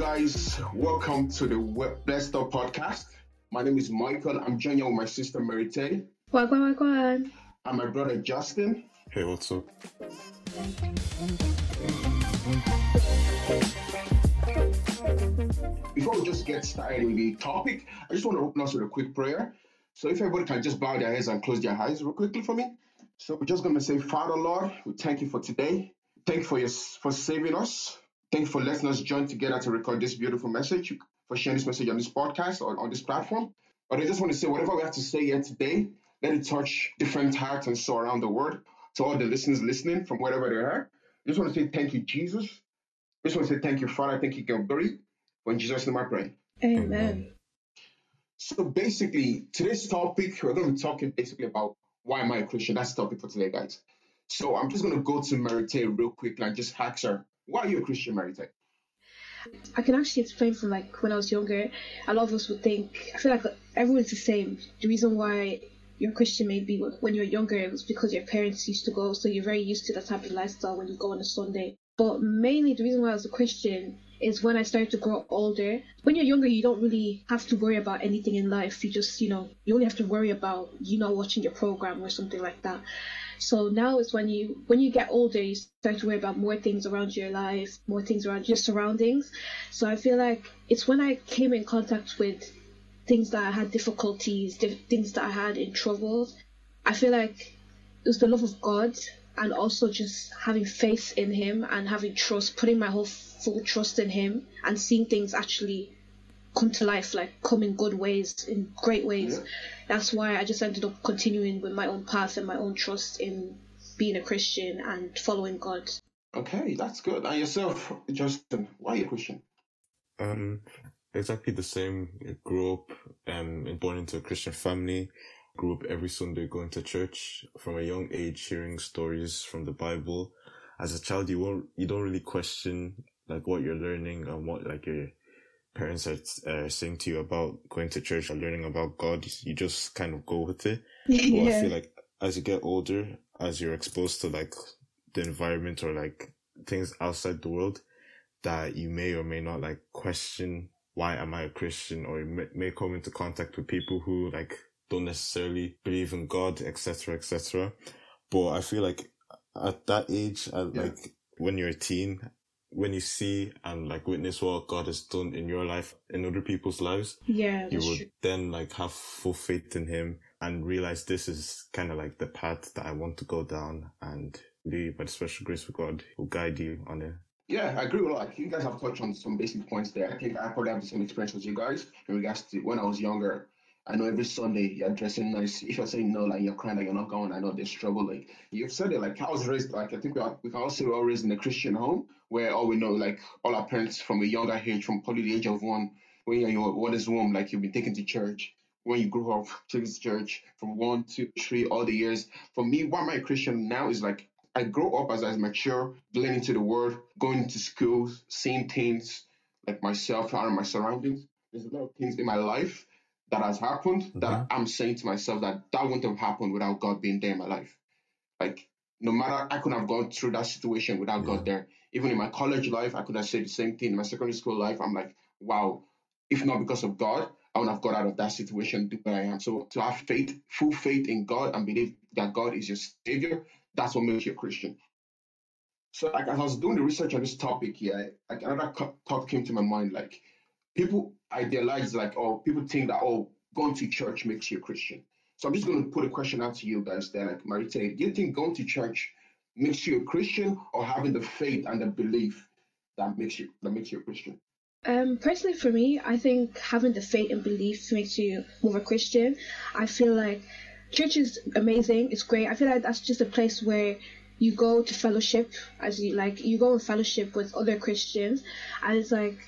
morning, guys. Welcome to the Web Blessed Up podcast. My name is Michael. I'm joining with my sister Mary Tay Wagwan, wagwan. and my brother Justin. Hey, what's up? Before we just get started with the topic, I just want to open us with a quick prayer. So if everybody can just bow their heads and close their eyes real quickly for me. So we're just going to say, Father Lord, we thank you for today. Thank you for your for saving us. Thank you for letting us join together to record this beautiful message, for sharing this message on this podcast or on this platform. But I just want to say, whatever we have to say here today, let it touch different hearts and so around the world. To all the listeners listening from wherever they are, I just want to say thank you, Jesus. I just want to say thank you, Father. Thank you, God. For in Jesus' name I pray. Amen. So basically, today's topic, we're going to be talking basically about why am I a Christian? That's the topic for today, guys. So I'm just going to go to Marite real quick and just ask her, why are you a Christian, Marite? I can actually explain from like when I was younger, a lot of us would think, I feel like everyone's the same. The reason why you're Christian maybe when you're younger it was because your parents used to go, so you're very used to that type of lifestyle when you go on a Sunday. But mainly the reason why I was a Christian is when I started to grow older. When you're younger, you don't really have to worry about anything in life. You just, you know, you only have to worry about you not watching your program or something like that. So now it's when you when you get older, you start to worry about more things around your life, more things around your surroundings. So I feel like it's when I came in contact with things that I had difficulties, diff- things that I had in troubles. I feel like it was the love of God and also just having faith in Him and having trust, putting my whole full trust in Him and seeing things actually come to life, like come in good ways, in great ways. Yeah. That's why I just ended up continuing with my own path and my own trust in being a Christian and following God. Okay, that's good. And yourself, Justin, why are you a Christian? Um, exactly the same. I grew up, um, and born into a Christian family. Grew up every Sunday going to church from a young age, hearing stories from the Bible. As a child, you won't, you don't really question like what you're learning and what like your parents are uh, saying to you about going to church or learning about God. You just kind of go with it. But I feel like as you get older, as you're exposed to like the environment or like things outside the world, that you may or may not like question why am I a Christian or you may, may come into contact with people who like don't necessarily believe in God, etc., etc. But I feel like at that age, at, Yeah. like when you're a teen, when you see and like witness what God has done in your life, in other people's lives, yeah, you that's would true. then like have full faith in him and realize this is kind of like the path that I want to go down and be by the special grace of God will guide you on it. Yeah, I agree with like you guys have touched on some basic points there. I think I probably have the same experience as you guys in regards to when I was younger. I know every Sunday you're dressing nice. If you're saying no, like you're crying like you're not going, I know there's struggle. Like you've said it, like I was raised, like I think we, are, we can all say we were raised in a Christian home where all we know, like all our parents from a younger age, from probably the age of one, when you're your mother's womb, like you've been taken to church. When you grew up, to this church from one, two, three, all the years. For me, why am I a Christian now is like I grow up as I mature, learning to the word, going to schools, seeing things like myself and my surroundings. There's a lot of things in my life that has happened that mm-hmm. I'm saying to myself that that wouldn't have happened without God being there in my life. Like no matter I couldn't have gone through that situation without God there. Even in my college life, I could have said the same thing. In my secondary school life, I'm like, wow, if not because of God, I wouldn't have got out of that situation to where I am. So to have faith, full faith in God and believe that God is your savior, that's what makes you a Christian. So like as I was doing the research on this topic here, like another thought came to my mind, like people idealize like, oh, people think that oh, going to church makes you a Christian. So I'm just going to put a question out to you guys there, like Marita, do you think going to church makes you a Christian, or having the faith and the belief that makes you that makes you a Christian? Um, personally, for me, I think having the faith and belief makes you more of a Christian. I feel like church is amazing. It's great. I feel like that's just a place where you go to fellowship, as you like, you go in fellowship with other Christians, and it's like,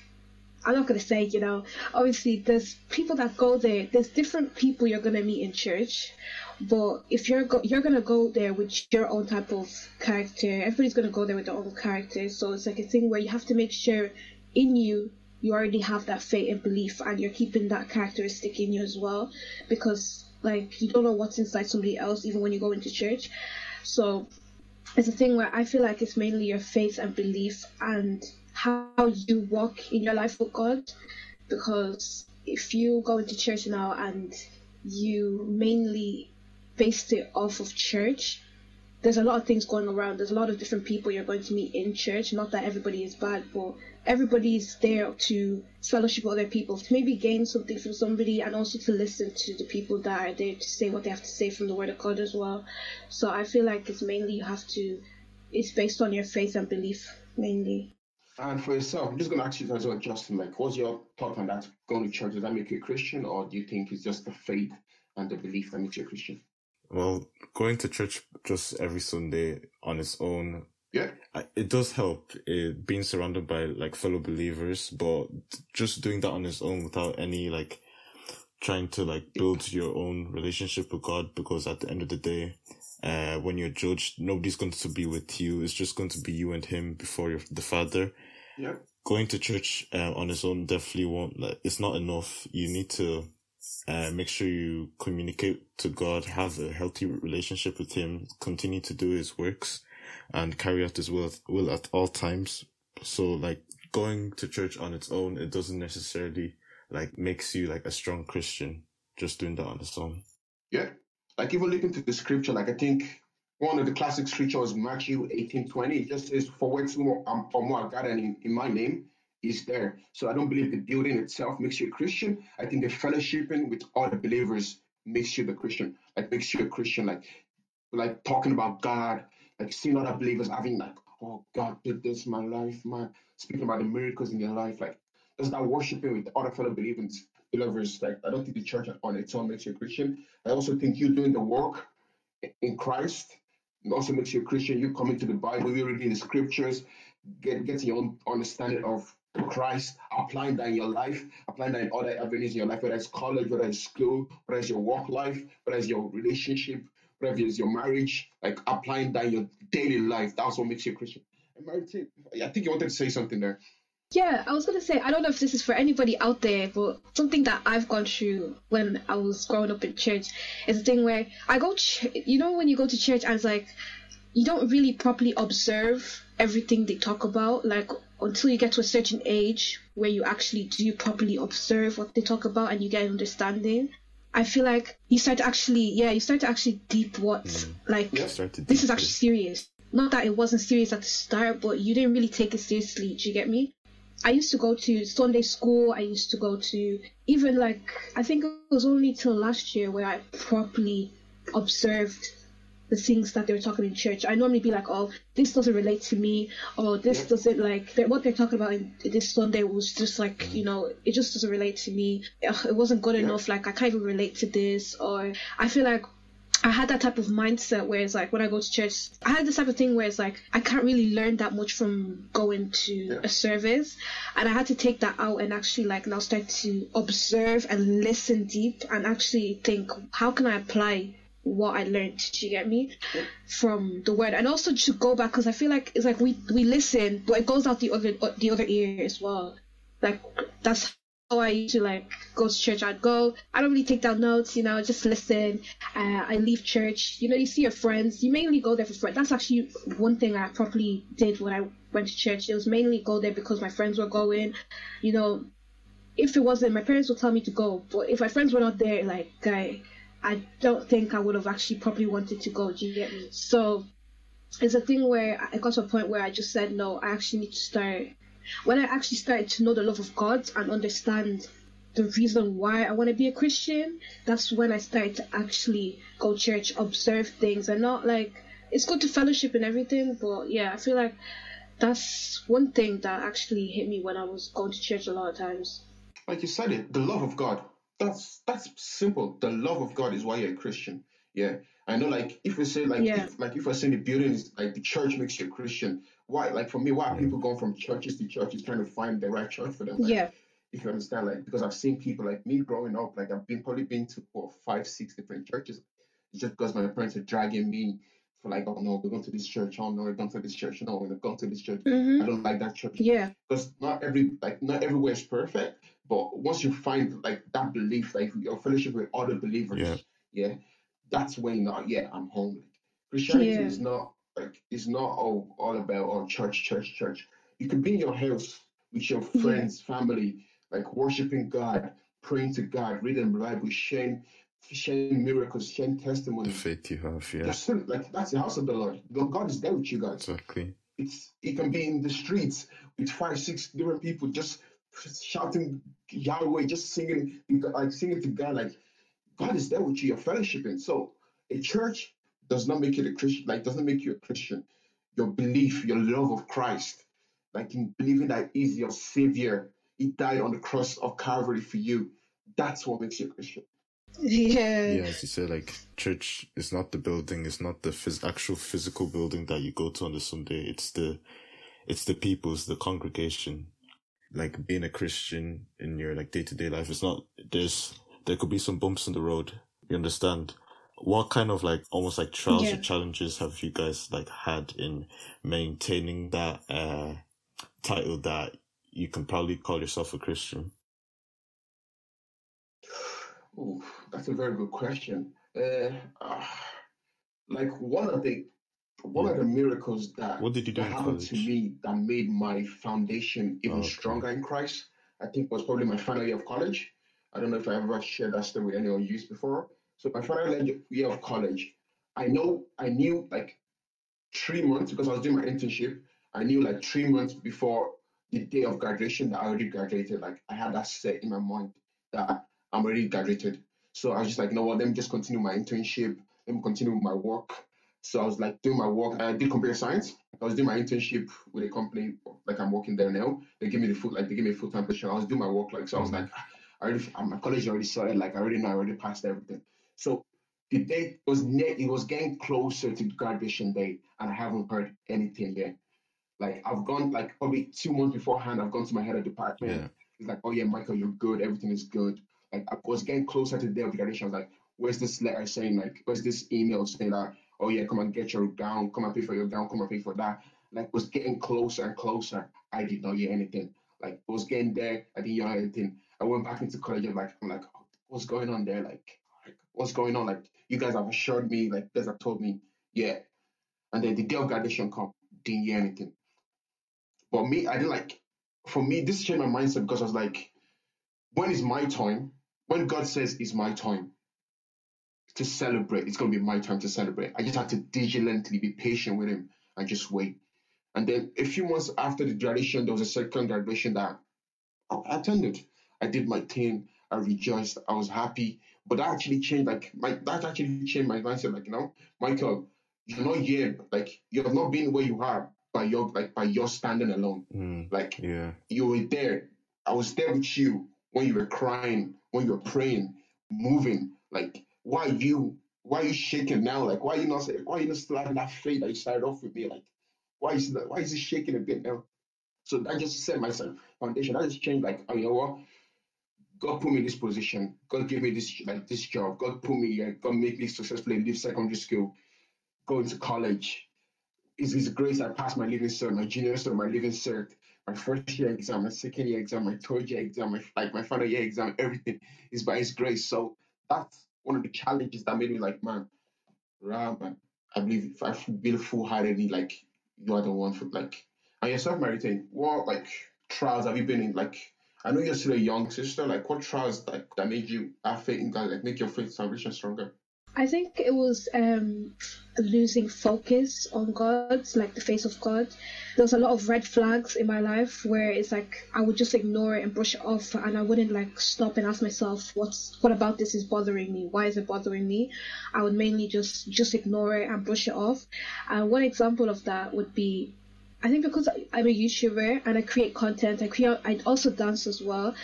I'm not gonna say, you know, obviously there's people that go there. There's different people you're gonna meet in church, but if you're go- you're gonna go there with your own type of character, everybody's gonna go there with their own character. So it's like a thing where you have to make sure in you you already have that faith and belief and you're keeping that characteristic in you as well because like you don't know what's inside somebody else even when you go into church so it's a thing where i feel like it's mainly your faith and belief and how you walk in your life with God. Because if you go into church now and you mainly based it off of church, there's a lot of things going around. There's a lot of different people you're going to meet in church. Not that everybody is bad, but everybody's there to fellowship with other people, to maybe gain something from somebody, and also to listen to the people that are there to say what they have to say from the Word of God as well. So I feel like it's mainly you have to, it's based on your faith and belief mainly. And for yourself, I'm just going to ask you as well, Justin, like, what's your thought on that? Going to church, does that make you a Christian, or do you think it's just the faith and the belief that makes you a Christian? Well, going to church just every Sunday on its own, Yeah. it does help it, being surrounded by like fellow believers, but just doing that on its own without any like trying to like build your own relationship with God because at the end of the day, uh, when you're judged, nobody's going to be with you. It's just going to be you and him before your, the Father. Yeah. Going to church uh, on its own definitely won't. Like, it's not enough. You need to uh, make sure you communicate to God, have a healthy relationship with Him, continue to do His works, and carry out His will, will at all times. So, like going to church on its own, it doesn't necessarily like makes you like a strong Christian. Just doing that on its own. Yeah. Like even looking to the scripture, like I think one of the classic scriptures, Matthew 18 20, it just says, For where two more um, gathered in, in my name is there. So I don't believe the building itself makes you a Christian. I think the fellowshipping with other believers makes you the Christian. Like makes you a Christian, like like talking about God, like seeing other believers having like, oh God did this in my life, man. Speaking about the miracles in their life, like there's that worshiping with other fellow believers believers. Like I don't think the church on its own makes you a Christian. I also think you doing the work in Christ also makes you a Christian. You coming to the Bible, you reading the scriptures, get getting your own understanding of Christ, applying that in your life, applying that in other avenues in your life, whether it's college, whether it's school, whether it's your work life, whether it's your relationship, whether it's your marriage, like applying that in your daily life. That's what makes you a Christian. And I think you wanted to say something there. Yeah, I was gonna say I don't know if this is for anybody out there, but something that I've gone through when I was growing up in church is a thing where I go, ch- you know, when you go to church, and it's like you don't really properly observe everything they talk about, like until you get to a certain age where you actually do properly observe what they talk about and you get an understanding. I feel like you start to actually, yeah, you start to actually deep what, mm. like, Yeah. Start to this is actually serious. Not that it wasn't serious at the start, but you didn't really take it seriously. Do you get me? I used to go to Sunday school. I used to go to even like I think it was only till last year where I properly observed the things that they were talking in church. I normally be like, oh, this doesn't relate to me, or this doesn't like they're, what they're talking about in this Sunday was just like mm. you know it just doesn't relate to me. Ugh, It wasn't good enough. Like I can't even relate to this, or I feel like I had that type of mindset where it's like when I go to church, I had this type of thing where it's like I can't really learn that much from going to a service, and I had to take that out and actually like now start to observe and listen deep and actually think how can I apply what I learned. Do you get me? From the word, and also to go back because I feel like it's like we we listen, but it goes out the other the other ear as well. Like that's how I used to like go to church. I'd go. I don't really take down notes, you know, just listen. Uh, I leave church. You know, you see your friends. You mainly go there for friends. That's actually one thing I properly did when I went to church. It was mainly go there because my friends were going. You know, if it wasn't, my parents would tell me to go. But if my friends were not there, like, guy, I don't think I would have actually probably wanted to go. Do you get me? So it's a thing where I got to a point where I just said, no, I actually need to start. When I actually started to know the love of God and understand the reason why I want to be a Christian, that's when I started to actually go church, observe things, and not like it's good to fellowship and everything, but yeah, I feel like that's one thing that actually hit me when I was going to church a lot of times. like you said it, the love of God. That's that's simple. The love of God is why you're a Christian. Yeah. I know like if we say like Yeah. if, like if we're saying the building is like the church makes you a Christian, why like for me, why are people going from churches to churches trying to find the right church for them? Like, Yeah, If you understand, like because I've seen people like me growing up, like I've been probably been to what, five, six different churches. It's just because my parents are dragging me for like, oh no, we're going to this church, oh no, we're going to this church, no, we're going to this church. hmm I don't like that church yeah, because not every like not everywhere is perfect but once you find like that belief like your fellowship with other believers Yeah. yeah that's when uh, yeah i'm home like christianity Yeah. is not like it's not all, all about oh church church church you can be in your house with your friends, family, like worshiping God, praying to God, reading the Bible, sharing, sharing miracles, sharing testimony. The faith you have, yeah. That's like that's the house of the Lord. God God is there with you guys. Exactly. It's it can be in the streets with five, six different people just shouting Yahweh, just singing like singing to God. Like God is there with you. You're fellowshipping. So a church does not make you a Christian. Like does not make you a Christian. Your belief, your love of Christ, like in believing that He's your Savior. He died on the cross of Calvary for you. That's what makes you a Christian. Yeah. Yeah, as you said, like church is not the building, it's not the phys- actual physical building that you go to on the Sunday. It's the, it's the people, it's the congregation. Like being a Christian in your like day to day life, it's not. There's there could be some bumps in the road. You understand? What kind of like almost like trials Yeah. or challenges have you guys like had in maintaining that uh title that you can probably call yourself a Christian? Ooh, that's a very good question. Uh, ah, like one of the one of the miracles that What did you do that in happened to me that made my foundation even Okay. stronger in Christ, I think was probably my final year of college. I don't know if I ever shared that story with anyone of you before. So my final year of college, I know I knew like three months because I was doing my internship. I knew like three months before the day of graduation that I already graduated. Like I had that set in my mind that I'm already graduated. So I was just like, you know what, let me just continue my internship. Let me continue my work. So I was like doing my work. I did computer science. I was doing my internship with a company like I'm working there now. They give me the full like they give me a full time position. I was doing my work like so. I was Mhm. like, I already my college already started. Like I already know I already passed everything. So the date was near. It was getting closer to graduation day, and I haven't heard anything yet. Like I've gone like probably two months beforehand. I've gone to my head of department. Yeah. He's like, "Oh yeah, Michael, you're good. Everything is good." Like I was getting closer to the day of the graduation. I was like, "Where's this letter saying like? Where's this email saying that? Oh yeah, come and get your gown. Come and pay for your gown. Come and pay for that." Like was getting closer and closer. I did not hear anything. Like I was getting there. I didn't hear anything. I went back into college. I'm like, I'm like, oh, what's going on there? Like what's going on? Like you guys have assured me. Like you guys have told me, yeah. And then the day of graduation come, didn't hear anything. But me, I didn't like. For me, this changed my mindset because I was like, when is my time? When God says it's my time to celebrate, it's gonna be my time to celebrate. I just had to diligently be patient with Him and just wait. And then a few months after the graduation, there was a second graduation that I attended. I did my thing. I rejoiced. I was happy. But that actually changed. Like my that actually changed my mindset. Like you know, Michael, you're not here. Like you have not been where you are by your like by your standing alone. Mm, Like yeah. you were there. I was there with you when you were crying, when you were praying, moving. Like why are you why are you shaking now? Like why are you not why are you not still having that faith that you started off with me? Like why is that why is it shaking a bit now? So that just set my foundation. That just changed like oh you know what? God put me in this position. God gave me this like this job. God put me here. God made me successfully leave secondary school, go into college. It's His grace I passed my leaving cert, my junior cert, my leaving cert, my first year exam, my second year exam, my third year exam, my, like my final year exam. Everything is by His grace. So that's one of the challenges that made me like, man, Rah, man. I believe if I feel full heartedly, like you are the one for like. And yourself, Maritain, what like trials have you been in? Like, I know you're still a young sister. Like, what trials like that made you have faith in God, like make your faith foundation stronger? I think it was um, losing focus on God, like the face of God. There was a lot of red flags in my life where it's like I would just ignore it and brush it off, and I wouldn't like stop and ask myself, "What's what about this is bothering me? Why is it bothering me?" I would mainly just just ignore it and brush it off. And one example of that would be I think because I'm a YouTuber and I create content, I create, I also dance as well,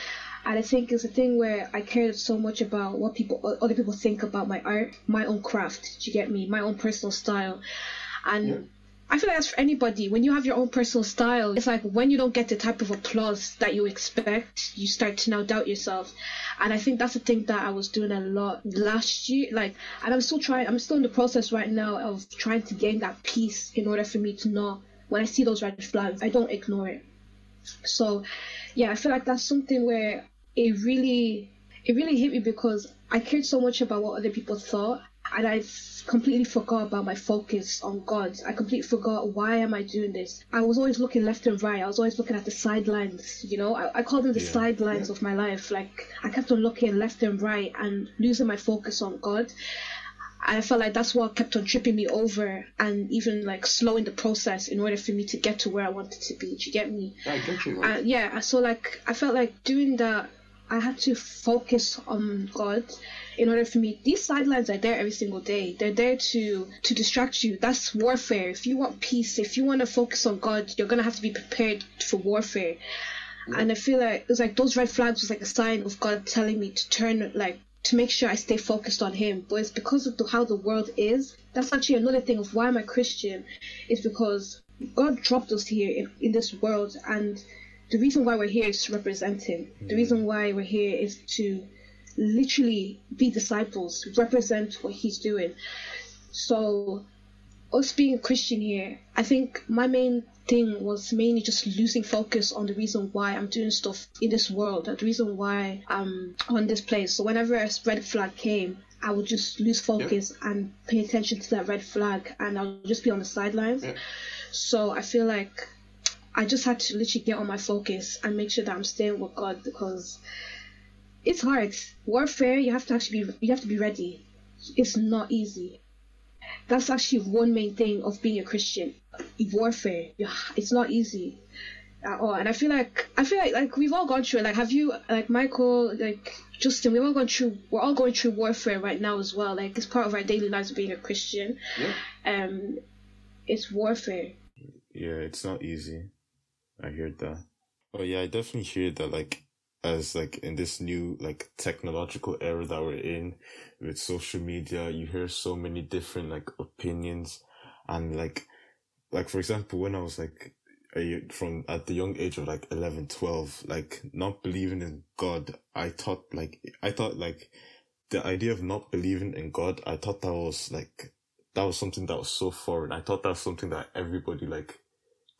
and I think it's a thing where I cared so much about what people, other people think about my art, my own craft. Do you get me? My own personal style, and. Yeah. I feel like that's for anybody. When you have your own personal style, it's like when you don't get the type of applause that you expect, you start to now doubt yourself. And I think that's the thing that I was doing a lot last year. Like, and I'm still trying, I'm still in the process right now of trying to gain that peace in order for me to know when I see those red flags, I don't ignore it. So, yeah, I feel like that's something where it really, it really hit me because I cared so much about what other people thought, and I completely forgot about my focus on God. I completely forgot why am I doing this. I was always looking left and right. I was always looking at the sidelines. You know, I, I call them the yeah. sidelines yeah. of my life. Like I kept on looking left and right and losing my focus on God. I felt like that's what kept on tripping me over and even like slowing the process in order for me to get to where I wanted to be. Do you get me? I get you. Uh, yeah, so like I felt like doing that, I had to focus on God in order for me. These sidelines are there every single day. They're there to to distract you. That's warfare. If you want peace, if you want to focus on God, you're gonna have to be prepared for warfare. And I feel like it was like those red flags was like a sign of God telling me to turn like to make sure I stay focused on Him. But it's because of the, how the world is. That's actually another thing of why I'm a Christian. Is because God dropped us here in, in this world, and the reason why we're here is to represent Him. The hmm. reason why we're here is to literally be disciples, represent what He's doing. So, us being a Christian here, I think my main thing was mainly just losing focus on the reason why I'm doing stuff in this world, the reason why I'm on this place. So whenever a red flag came, I would just lose focus and pay attention to that red flag, and I'll just be on the sidelines. So I feel like I just had to literally get on my focus and make sure that I'm staying with God because it's hard. Warfare, you have to actually be you have to be ready. It's not easy. That's actually one main thing of being a Christian warfare. It's not easy at all. And I feel like I feel like like we've all gone through it. Like have you like Michael like Justin? We've all gone through. We're all going through warfare right now as well. Like it's part of our daily lives of being a Christian. Yeah. Um, it's warfare. Yeah, it's not easy. I heard that. Oh yeah, I definitely hear that. Like as like in this new like technological era that we're in with social media, you hear so many different like opinions and like like for example, when I was like a, from at the young age of like 11, 12, like not believing in God, I thought like, I thought like the idea of not believing in God, I thought that was like, that was something that was so foreign. I thought that was something that everybody like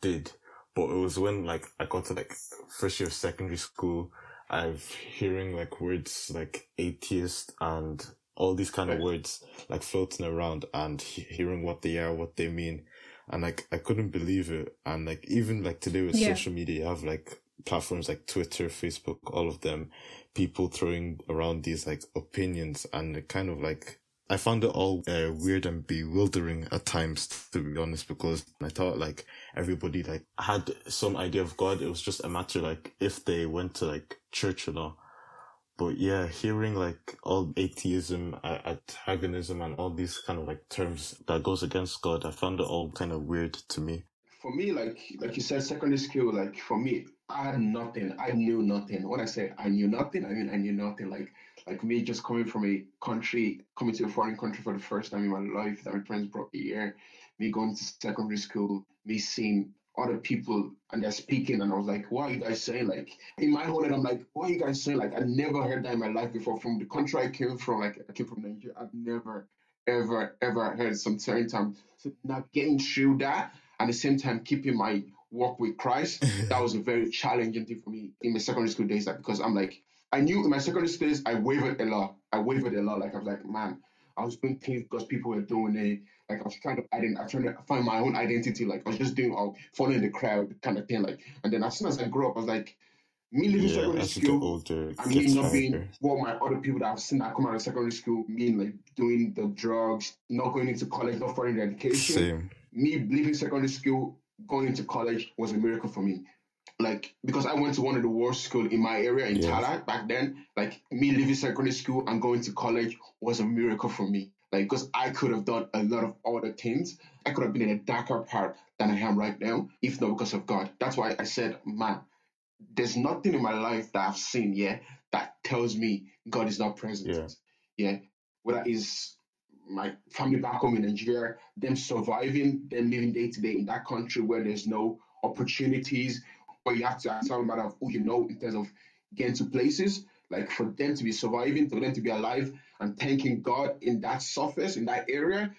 did. But it was when like I got to like first year of secondary school, I've hearing like words like atheist and all these kind of words like floating around and he- hearing what they are, what they mean and like I couldn't believe it. And like even like today with yeah. social media, you have like platforms like Twitter, Facebook, all of them, people throwing around these like opinions, and kind of like I found it all uh, weird and bewildering at times, to be honest, because I thought like everybody like had some idea of God. It was just a matter like if they went to like church or not. But yeah, hearing like all atheism, antagonism, and all these kind of like terms that goes against God, I found it all kind of weird to me. For me, like like you said, secondary school, like for me, I had nothing. I knew nothing. When I say I knew nothing, I mean I knew nothing. Like like me just coming from a country, coming to a foreign country for the first time in my life that my parents brought me here, me going to secondary school, me seeing other people and they're speaking and I was like, what are you guys saying? Like in my whole head, I'm like, what are you guys saying? Like I never heard that in my life before. From the country I came from, like I came from Nigeria, I've never, ever, ever heard some certain time. So now getting through that and at the same time keeping my walk with Christ, that was a very challenging thing for me in my secondary school days. Like because I'm like, I knew in my secondary school days I wavered a lot. I wavered a lot. Like I was like, man, I was doing things because people were doing it like I was trying to ident- I was trying to find my own identity. Like I was just doing all following the crowd kind of thing. Like and then as soon as I grew up, I was like, me leaving yeah, secondary school older, and me not being what my other people that I've seen that come out of secondary school, mean like doing the drugs, not going into college, not following the education. Same. Me leaving secondary school, going into college was a miracle for me. Like because I went to one of the worst school in my area in yeah. Tallaght back then. Like me leaving secondary school and going to college was a miracle for me. Like, because I could have done a lot of other things. I could have been in a darker part than I am right now, if not because of God. That's why I said, man, there's nothing in my life that I've seen, yeah, that tells me God is not present. Yeah. yeah. Whether it's my family back home in Nigeria, them surviving, them living day to day in that country where there's no opportunities, where you have to ask no matter who you know in terms of getting to places like for them to be surviving, for them to be alive and thanking God in that surface, in that area,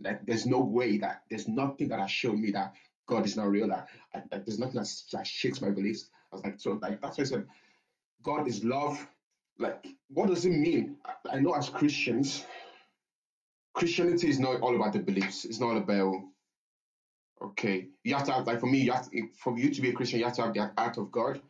like there's no way that there's nothing that has shown me that God is not real. That like, there's nothing that, that shakes my beliefs. I was like, so like that's why I said God is love. Like, what does it mean? I, I know as Christians, Christianity is not all about the beliefs. It's not about okay. You have to have like for me, you have to, for you to be a Christian, you have to have the act of God.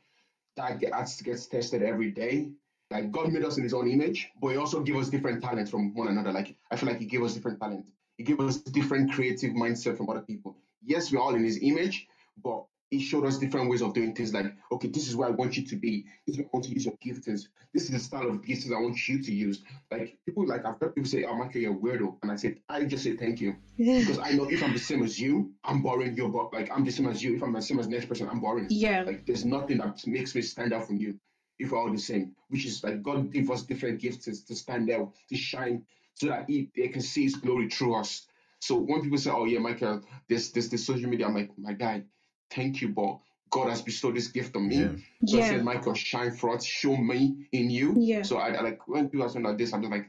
That gets, tested every day. Like God made us in His own image, but He also gave us different talents from one another. Like I feel like He gave us different talent. He gave us different creative mindset from other people. Yes, we're all in His image, but he showed us different ways of doing things like, okay, this is where I want you to be. This is where I want to use your giftings. This is the style of giftings I want you to use. Like people like I've heard people say, Oh Michael, you're a weirdo. And I said, I just say thank you. Yeah. Because I know if I'm the same as you, I'm boring you, but like I'm the same as you. If I'm the same as the next person, I'm boring. Yeah. Like there's nothing that makes me stand out from you if we're all the same. Which is like God gave us different gifts to stand out, to shine, so that he, they can see his glory through us. So when people say, Oh yeah, Michael, this this this social media, I'm like, my guy, thank you, but God has bestowed this gift on me. Yeah. So I Yeah. said, Michael, shine forth, show me in you. Yeah. So I, I like when people are saying like this, I'm just like,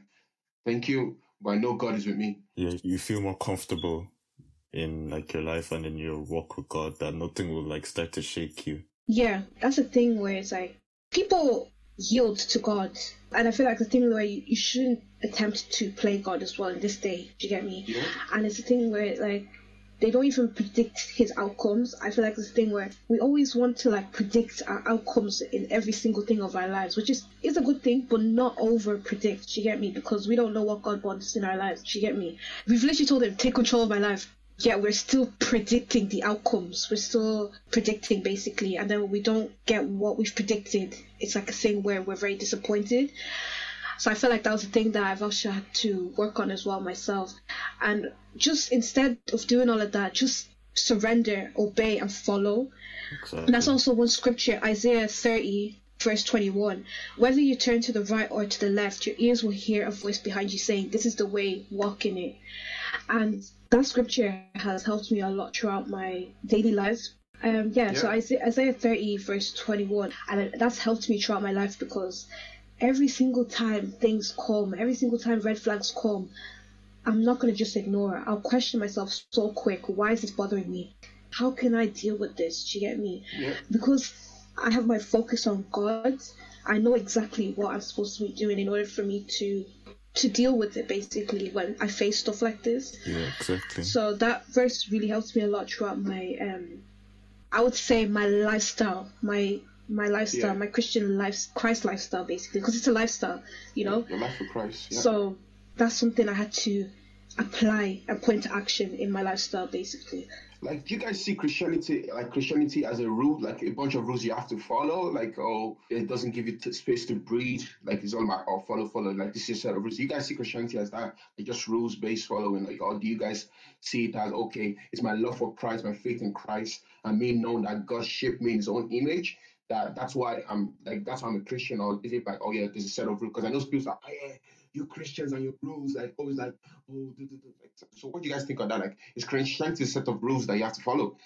thank you, but I know God is with me. Yeah, you feel more comfortable in like your life and in your walk with God that nothing will like start to shake you. Yeah, that's the thing where it's like people yield to God, and I feel like the thing where you, you shouldn't attempt to play God as well in this day. Do you get me? Yeah. And it's the thing where it's like they don't even predict his outcomes. I feel like this thing where we always want to like predict our outcomes in every single thing of our lives, which is is a good thing, but not over predict. You get me? Because we don't know what God wants in our lives. You get me? We've literally told him take control of my life. Yeah, we're still predicting the outcomes. We're still predicting basically, and then we don't get what we've predicted, it's like a thing where we're very disappointed. So I felt like that was the thing that I've also had to work on as well myself. And just instead of doing all of that, just surrender, obey, and follow. Exactly. And that's also one scripture, Isaiah 30, verse 21. Whether you turn to the right or to the left, your ears will hear a voice behind you saying, This is the way, walk in it. And that scripture has helped me a lot throughout my daily life. Um, yeah, so Yeah. Isaiah, Isaiah 30, verse 21, and that's helped me throughout my life because every single time things come, every single time red flags come, I'm not going to just ignore it. I'll question myself so quick. Why is this bothering me? How can I deal with this? Do you get me? Yeah. Because I have my focus on God, I know exactly what I'm supposed to be doing in order for me to to deal with it basically when I face stuff like this. Yeah, exactly. So that verse really helps me a lot throughout my um I would say my lifestyle, my my lifestyle, Yeah. my Christian life Christ lifestyle basically because it's a lifestyle, you know. Your life for Christ. Yeah. So that's something I had to apply and put into action in my lifestyle basically. like, do you guys see Christianity like Christianity as a rule, like a bunch of rules you have to follow? Like, oh, it doesn't give you t- space to breathe. Like, it's all about oh, follow, follow. Like, this is a set of rules. Do you guys see Christianity as that? Like, just rules based following? Like, or do you guys see it as okay? It's my love for Christ, my faith in Christ, and me knowing that God shaped me in His own image. That that's why I'm like that's why I'm a Christian. Or is it like oh yeah, there's a set of rules? Because I know people say, oh ah, yeah, you Christians and your rules, like always like, oh, do, do, do. So what do you guys think of that? Like, is Christianity a set of rules that you have to follow?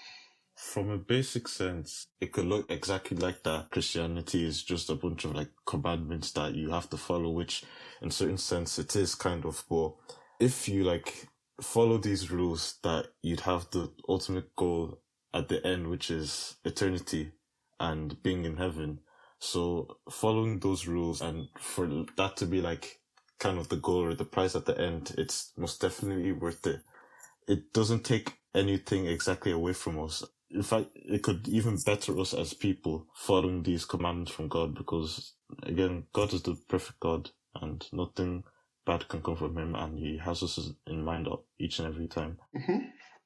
From a basic sense, it could look exactly like that. Christianity is just a bunch of like commandments that you have to follow, which in certain sense it is kind of, but if you like follow these rules that you'd have the ultimate goal at the end, which is eternity and being in heaven. So following those rules and for that to be like kind of the goal or the prize at the end, it's most definitely worth it. It doesn't take anything exactly away from us. In fact, it could even better us as people following these commandments from God because again, God is the perfect God and nothing bad can come from him and he has us in mind each and every time. hmm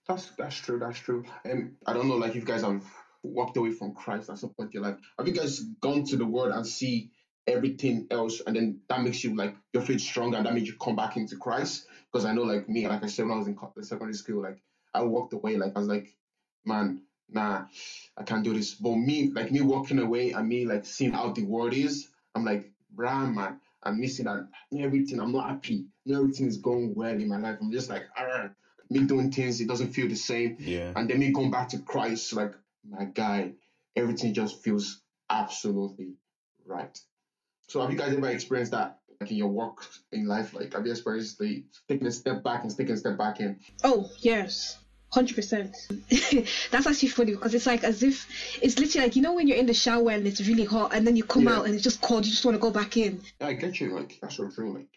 That's that's true. That's true. Um, I don't know, like you guys have walked away from Christ at some point in your life, have you guys gone to the world and see everything else, and then that makes you like your faith stronger, and that makes you come back into Christ? Because I know, like me, like I said when I was in co- secondary school, like I walked away, like I was like, man, nah, I can't do this. But me, like me walking away and me like seeing how the world is, I'm like, bruh, man, I'm missing out everything. I'm not happy. Everything is going well in my life. I'm just like, ah, me doing things, it doesn't feel the same. Yeah. And then me going back to Christ, like, my guy, everything just feels absolutely right. So have you guys ever experienced that? Like in your work in life, like have you experienced the taking a step back and taking a step back in? Oh yes, hundred percent. That's actually funny because it's like as if it's literally like you know when you're in the shower and it's really hot and then you come Yeah. out and it's just cold. You just want to go back in. Yeah, I get you. Like that's so true. Like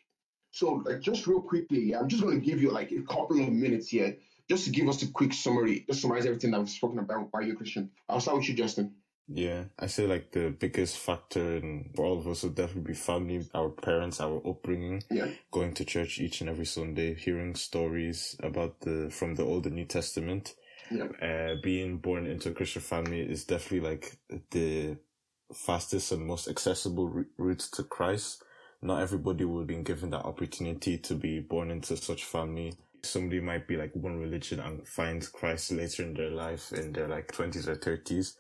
So, like, just real quickly, I'm just going to give you like a couple of minutes here, just to give us a quick summary, just summarize everything that we've spoken about. Why you're Christian? I'll start with you, Justin. Yeah, I say like the biggest factor in for all of us would definitely be family, our parents, our upbringing. Yeah. Going to church each and every Sunday, hearing stories about the from the Old and New Testament. Yeah. Uh, being born into a Christian family is definitely like the fastest and most accessible r- route to Christ. Not everybody would be given that opportunity to be born into such family. Somebody might be like one religion and find Christ later in their life in their like twenties or thirties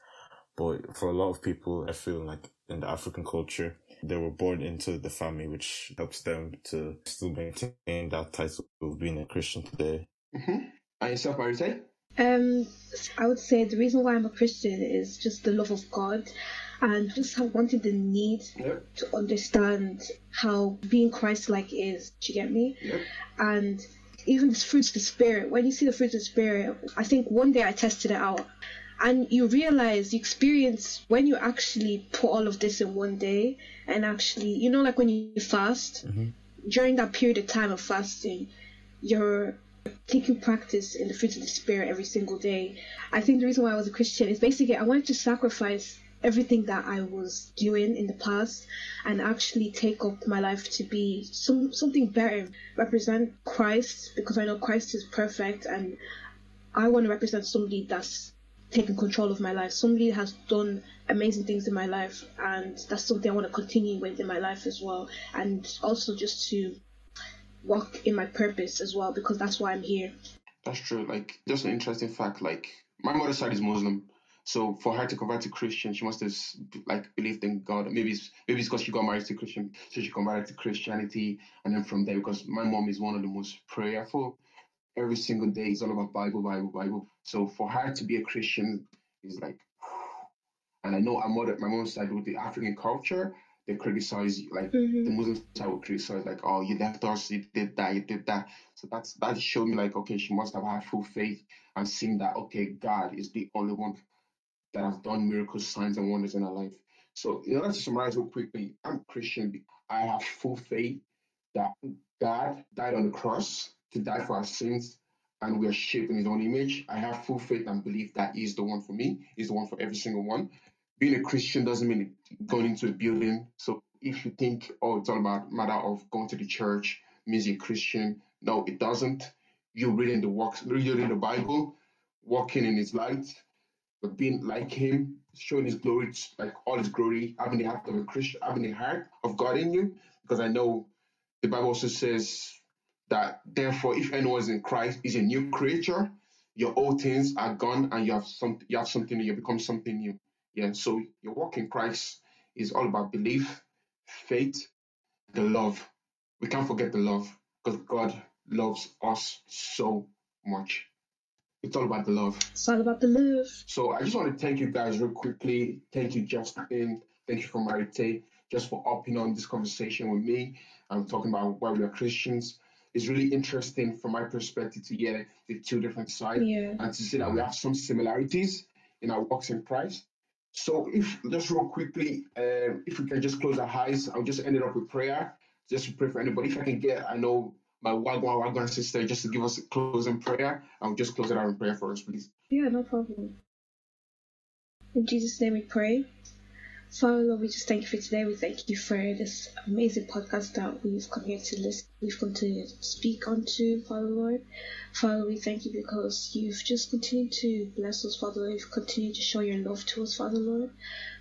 but for a lot of people, I feel like in the African culture, they were born into the family, which helps them to still maintain that title of being a Christian today. Mm-hmm. And yourself, Marite? Um, I would say the reason why I'm a Christian is just the love of God and just have wanted the need Yep. to understand how being Christ-like is. Do you get me? Yep. And even the fruits of the Spirit. When you see the fruits of the Spirit, I think one day I tested it out, and you realize, you experience when you actually put all of this in one day, and actually, you know, like when you fast, mm-hmm. during that period of time of fasting, you're taking practice in the fruits of the Spirit every single day. I think the reason why I was a Christian is basically I wanted to sacrifice everything that I was doing in the past and actually take up my life to be some something better, represent Christ because I know Christ is perfect and I want to represent somebody that's taken control of my life, somebody has done amazing things in my life and that's something I want to continue with in my life as well and also just to walk in my purpose as well because that's why I'm here. That's true. Like, just an interesting fact. Like, my mother's side is Muslim, so for her to convert to Christian, she must have like believed in God. Maybe it's maybe it's because she got married to Christian, so she converted to Christianity, and then from there, because my mom is one of the most prayerful. Every single day, is all about Bible, Bible, Bible. So for her to be a Christian is like, and I know mother, my mom's side with the African culture, they criticize like the mm-hmm. Muslim side would criticize like, oh, you left us, you did that, you did that. So that's that showed me like, okay, she must have had full faith and seen that okay, God is the only one that has done miracles, signs, and wonders in our life. So in order to summarize real quickly, I'm Christian. I have full faith that God died on the cross to die for our sins, and we are shaped in His own image. I have full faith and belief that He's the one for me. He's the one for every single one. Being a Christian doesn't mean going into a building. So if you think, oh, it's all about matter of going to the church means you're Christian, no, it doesn't. You're reading the works, reading the Bible, walking in His light, being like Him, showing His glory, like all His glory, having the heart of a Christian, having the heart of God in you. Because I know the Bible also says that therefore, if anyone is in Christ, is a new creature. Your old things are gone, and you have some, you have something, you become something new. Yeah. So your walk in Christ is all about belief, faith, the love. We can't forget the love because God loves us so much. It's all about the love. It's all about the love. So I just want to thank you guys real quickly. Thank you, Justin. Thank you for Marite, just for upping on this conversation with me. I'm talking about why we are Christians. It's really interesting from my perspective to hear the two different sides Yeah. and to see that we have some similarities in our walks in Christ. So if just real quickly, um, if we can just close our eyes, I'll just end it up with prayer. Just to pray for anybody. If I can get, I know my Wagwan Wagwan sister just to give us a closing prayer. I'll just close it out in prayer for us, please. Yeah, no problem. In Jesus' name we pray. Father Lord, we just thank you for today. We thank you for this amazing podcast that we've come here to listen, we've come to speak onto, Father Lord. Father, we thank you because you've just continued to bless us, Father Lord. You've continued to show your love to us, Father Lord.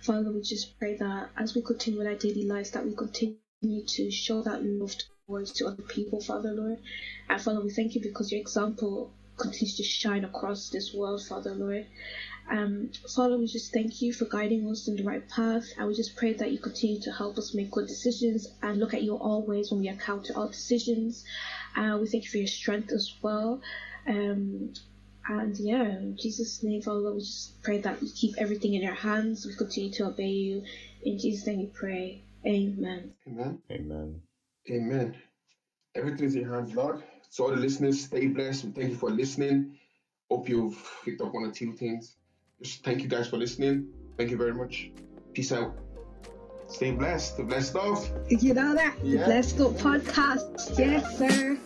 Father, we just pray that as we continue our daily lives, that we continue to show that love towards to other people, Father Lord. And Father, we thank you because your example continues to shine across this world, Father Lord. Um, Father, we just thank you for guiding us in the right path, and we just pray that you continue to help us make good decisions and look at you always when we encounter our decisions. Uh, we thank you for your strength as well. Um, and yeah, in Jesus' name, Father, we just pray that you keep everything in your hands. We continue to obey you. In Jesus' name we pray. Amen. Amen. Amen. Amen. Everything is in your hands, Lord. So all the listeners, stay blessed. We thank you for listening. Hope you've picked up one or two things. Just thank you guys for listening. Thank you very much. Peace out. Stay blessed. The blessed stuff. You know that? Yeah. The Blessed Go podcast. Yes, sir.